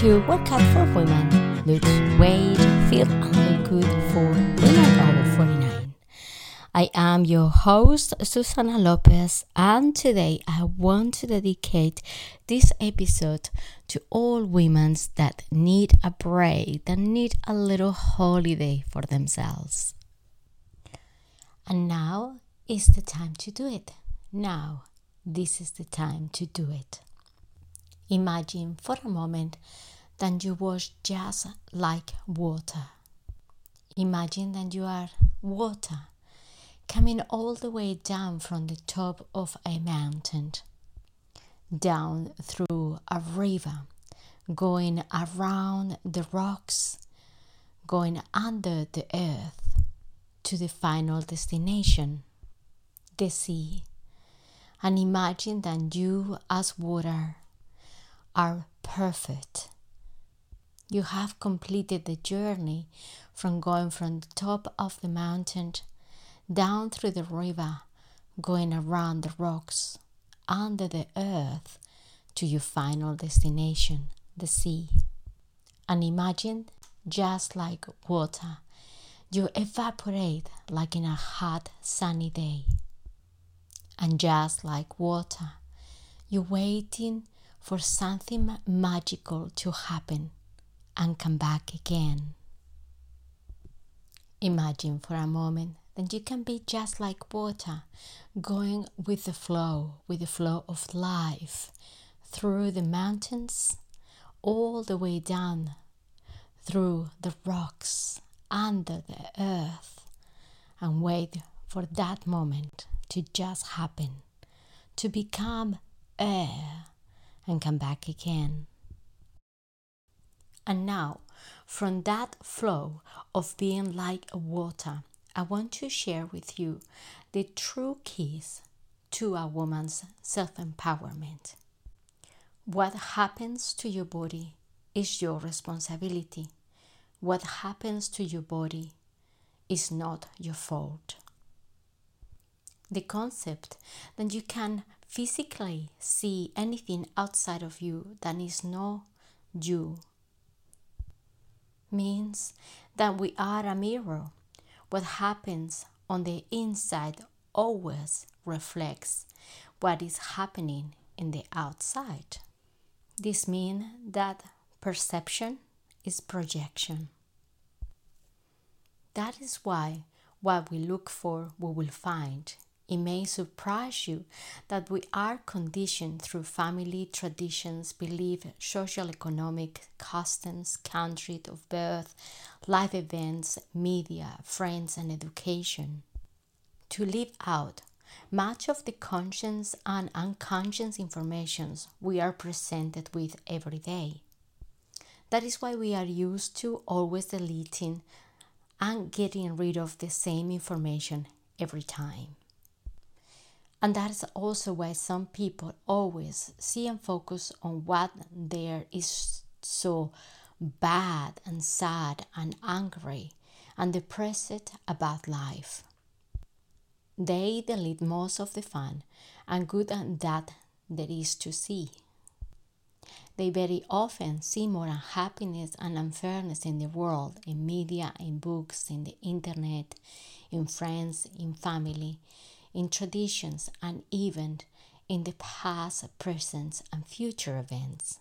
to Workout for Women. Lose weight, feel and look good for women over 49. I am your host, Susana Lopez, and today I want to dedicate this episode to all women that need a break, that need a little holiday for themselves. And now is the time to do it. Now, this is the time to do it. Imagine for a moment that you was just like water. Imagine that you are water coming all the way down from the top of a mountain, down through a river, going around the rocks, going under the earth to the final destination, the sea. And imagine that you, as water, are perfect. You have completed the journey from going from the top of the mountain down through the river, going around the rocks, under the earth, to your final destination, the sea. And imagine, just like water, you evaporate like in a hot sunny day. And just like water, you're waiting for something magical to happen and come back again. Imagine for a moment that you can be just like water, going with the flow, with the flow of life, through the mountains, all the way down, through the rocks, under the earth, and wait for that moment to just happen, to become air, and come back again. And now, from that flow of being like water, I want to share with you the true keys to a woman's self empowerment. What happens to your body is your responsibility. What happens to your body is not your fault. The concept that you can physically see anything outside of you that is not you means that we are a mirror what happens on the inside always reflects what is happening in the outside. This means that perception is projection. That is why what we look for we will find it may surprise you that we are conditioned through family traditions, belief, social economic customs, country of birth, life events, media, friends, and education to live out much of the conscious and unconscious informations we are presented with every day. That is why we are used to always deleting and getting rid of the same information every time. And that is also why some people always see and focus on what there is so bad and sad and angry and depressed about life. They delete most of the fun and good that there is to see. They very often see more unhappiness and unfairness in the world, in media, in books, in the internet, in friends, in family, in traditions, and even in the past, present, and future events.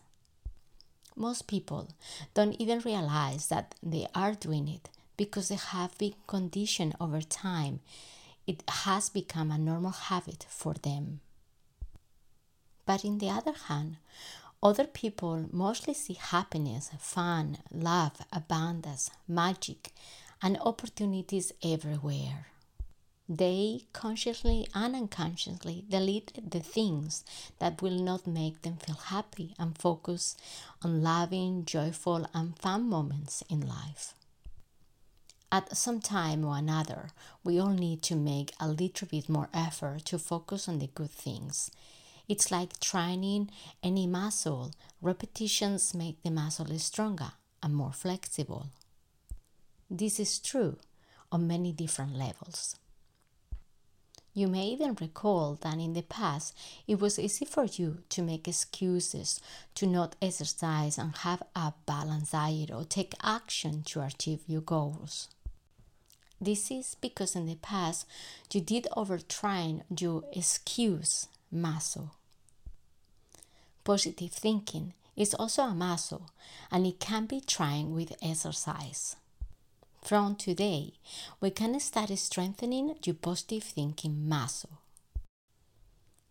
Most people don't even realize that they are doing it because they have been conditioned over time. It has become a normal habit for them. But in the other hand, other people mostly see happiness, fun, love, abundance, magic, and opportunities everywhere. They consciously and unconsciously delete the things that will not make them feel happy and focus on loving, joyful, and fun moments in life. At some time or another, we all need to make a little bit more effort to focus on the good things. It's like training any muscle. Repetitions make the muscle stronger and more flexible. This is true on many different levels. You may even recall that in the past it was easy for you to make excuses to not exercise and have a balanced diet or take action to achieve your goals. This is because in the past you did overtrain your excuse muscle. Positive thinking is also a muscle and it can be trained with exercise. From today, we can start strengthening your positive thinking muscle.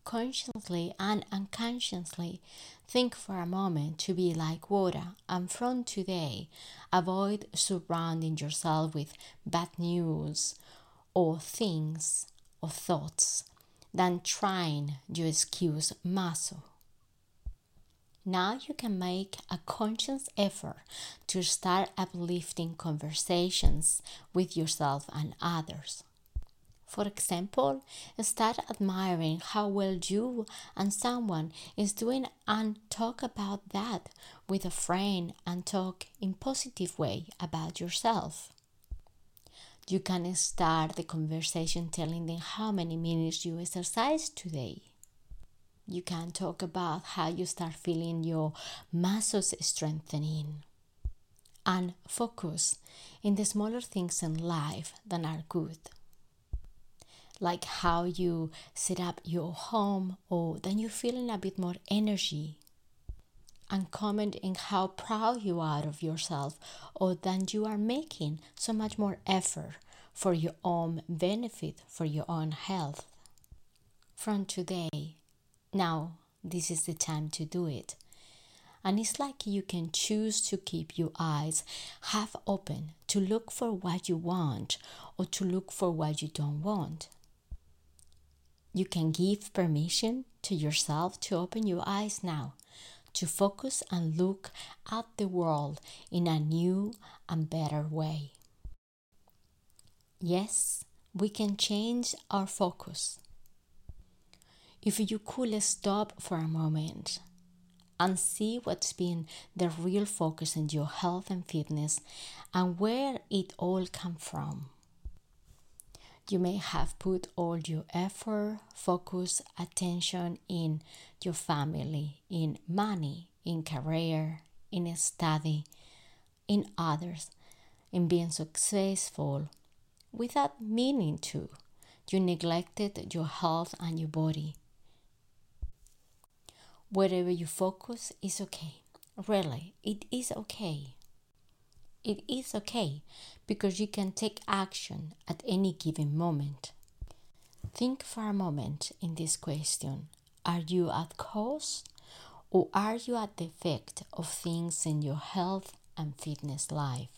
Consciously and unconsciously think for a moment to be like water, and from today, avoid surrounding yourself with bad news or things or thoughts than trying your excuse muscle. Now you can make a conscious effort to start uplifting conversations with yourself and others. For example, start admiring how well you and someone is doing and talk about that with a friend and talk in positive way about yourself. You can start the conversation telling them how many minutes you exercise today you can talk about how you start feeling your muscles strengthening and focus in the smaller things in life that are good like how you set up your home or then you're feeling a bit more energy and comment in how proud you are of yourself or then you are making so much more effort for your own benefit for your own health. From today now, this is the time to do it. And it's like you can choose to keep your eyes half open to look for what you want or to look for what you don't want. You can give permission to yourself to open your eyes now, to focus and look at the world in a new and better way. Yes, we can change our focus if you could stop for a moment and see what's been the real focus in your health and fitness and where it all come from. You may have put all your effort, focus, attention in your family, in money, in career, in study, in others, in being successful without meaning to. You neglected your health and your body Wherever you focus is okay. Really, it is okay. It is okay because you can take action at any given moment. Think for a moment in this question Are you at cause or are you at the effect of things in your health and fitness life?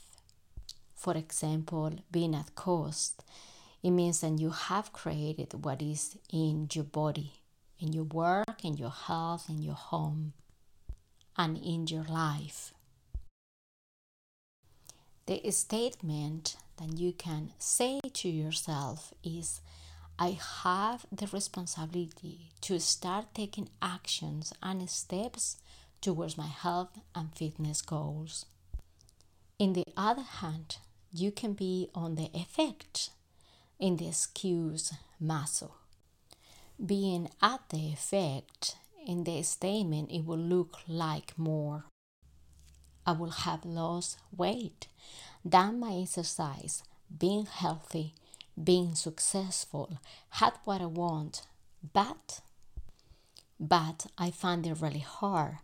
For example, being at cause, it means that you have created what is in your body in your work, in your health, in your home, and in your life. The statement that you can say to yourself is I have the responsibility to start taking actions and steps towards my health and fitness goals. In the other hand, you can be on the effect in the excuse muscle being at the effect in the statement, it will look like more. I will have lost weight, done my exercise, being healthy, being successful, had what I want, but but I find it really hard.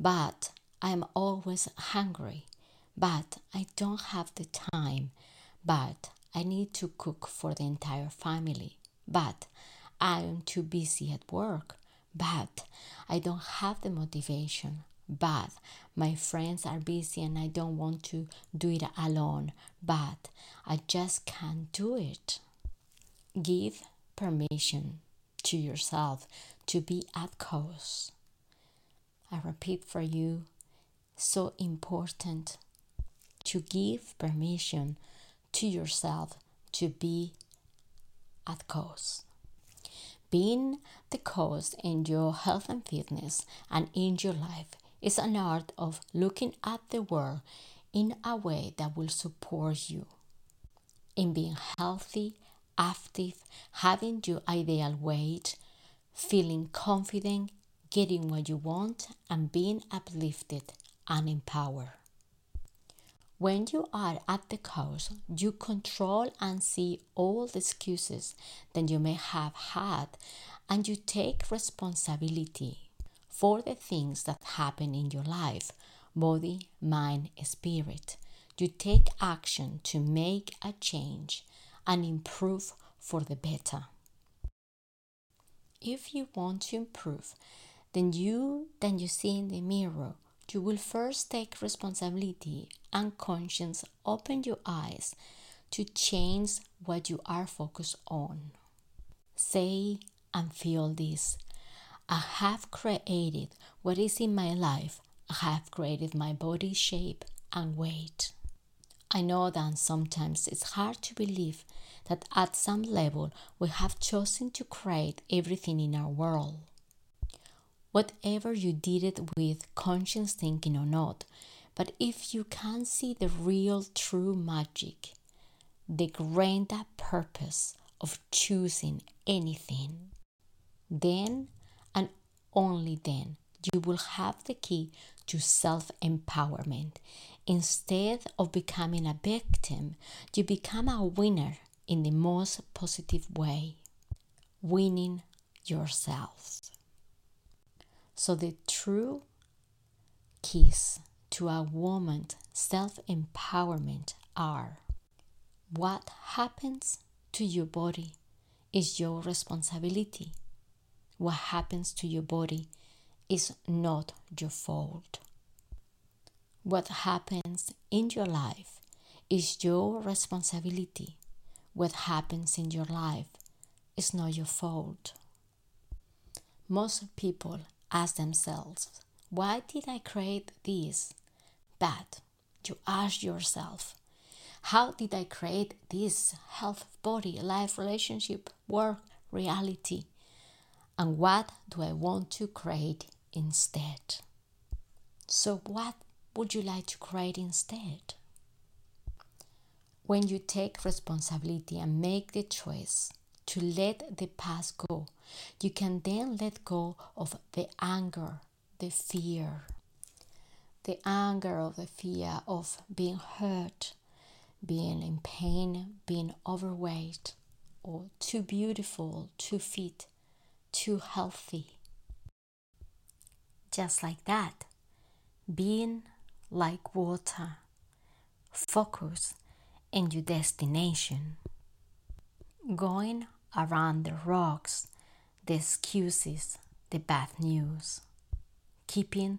But I'm always hungry. But I don't have the time. But I need to cook for the entire family. But I am too busy at work, but I don't have the motivation. But my friends are busy and I don't want to do it alone, but I just can't do it. Give permission to yourself to be at cause. I repeat for you, so important to give permission to yourself to be at cause being the cause in your health and fitness and in your life is an art of looking at the world in a way that will support you in being healthy active, having your ideal weight, feeling confident, getting what you want, and being uplifted and empowered. When you are at the coast, you control and see all the excuses that you may have had, and you take responsibility for the things that happen in your life body, mind, spirit. You take action to make a change and improve for the better. If you want to improve, then you then you see in the mirror you will first take responsibility and conscience open your eyes to change what you are focused on. Say and feel this I have created what is in my life, I have created my body shape and weight. I know that sometimes it's hard to believe that at some level we have chosen to create everything in our world whatever you did it with conscious thinking or not. But if you can see the real true magic, the grand purpose of choosing anything, then and only then you will have the key to self empowerment. Instead of becoming a victim, you become a winner in the most positive way, winning yourself. So, the true keys to a woman's self empowerment are what happens to your body is your responsibility. What happens to your body is not your fault. What happens in your life is your responsibility. What happens in your life is not your fault. Most people ask themselves, why did I create this? But you ask yourself, how did I create this health, body, life, relationship, work, reality? And what do I want to create instead? So, what would you like to create instead? When you take responsibility and make the choice to let the past go. You can then let go of the anger, the fear, the anger of the fear of being hurt, being in pain, being overweight, or too beautiful, too fit, too healthy. Just like that, being like water, focus in your destination. Going around the rocks, the excuses, the bad news. Keeping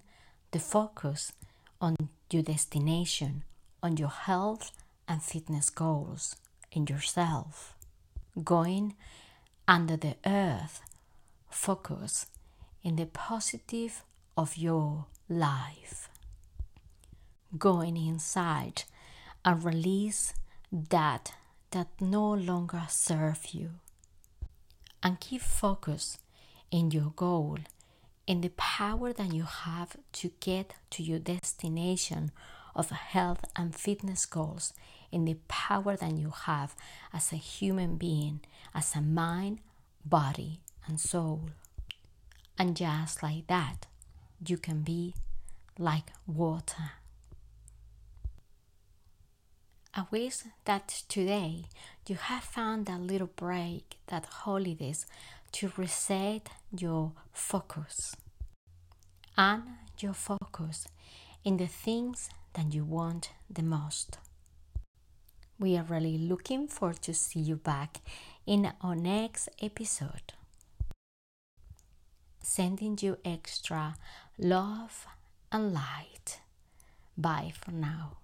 the focus on your destination, on your health and fitness goals, in yourself. Going under the earth, focus in the positive of your life. Going inside and release that that no longer serve you and keep focus in your goal in the power that you have to get to your destination of health and fitness goals in the power that you have as a human being as a mind body and soul. And just like that you can be like water. I wish that today you have found that little break, that holidays to reset your focus and your focus in the things that you want the most. We are really looking forward to see you back in our next episode. Sending you extra love and light. Bye for now.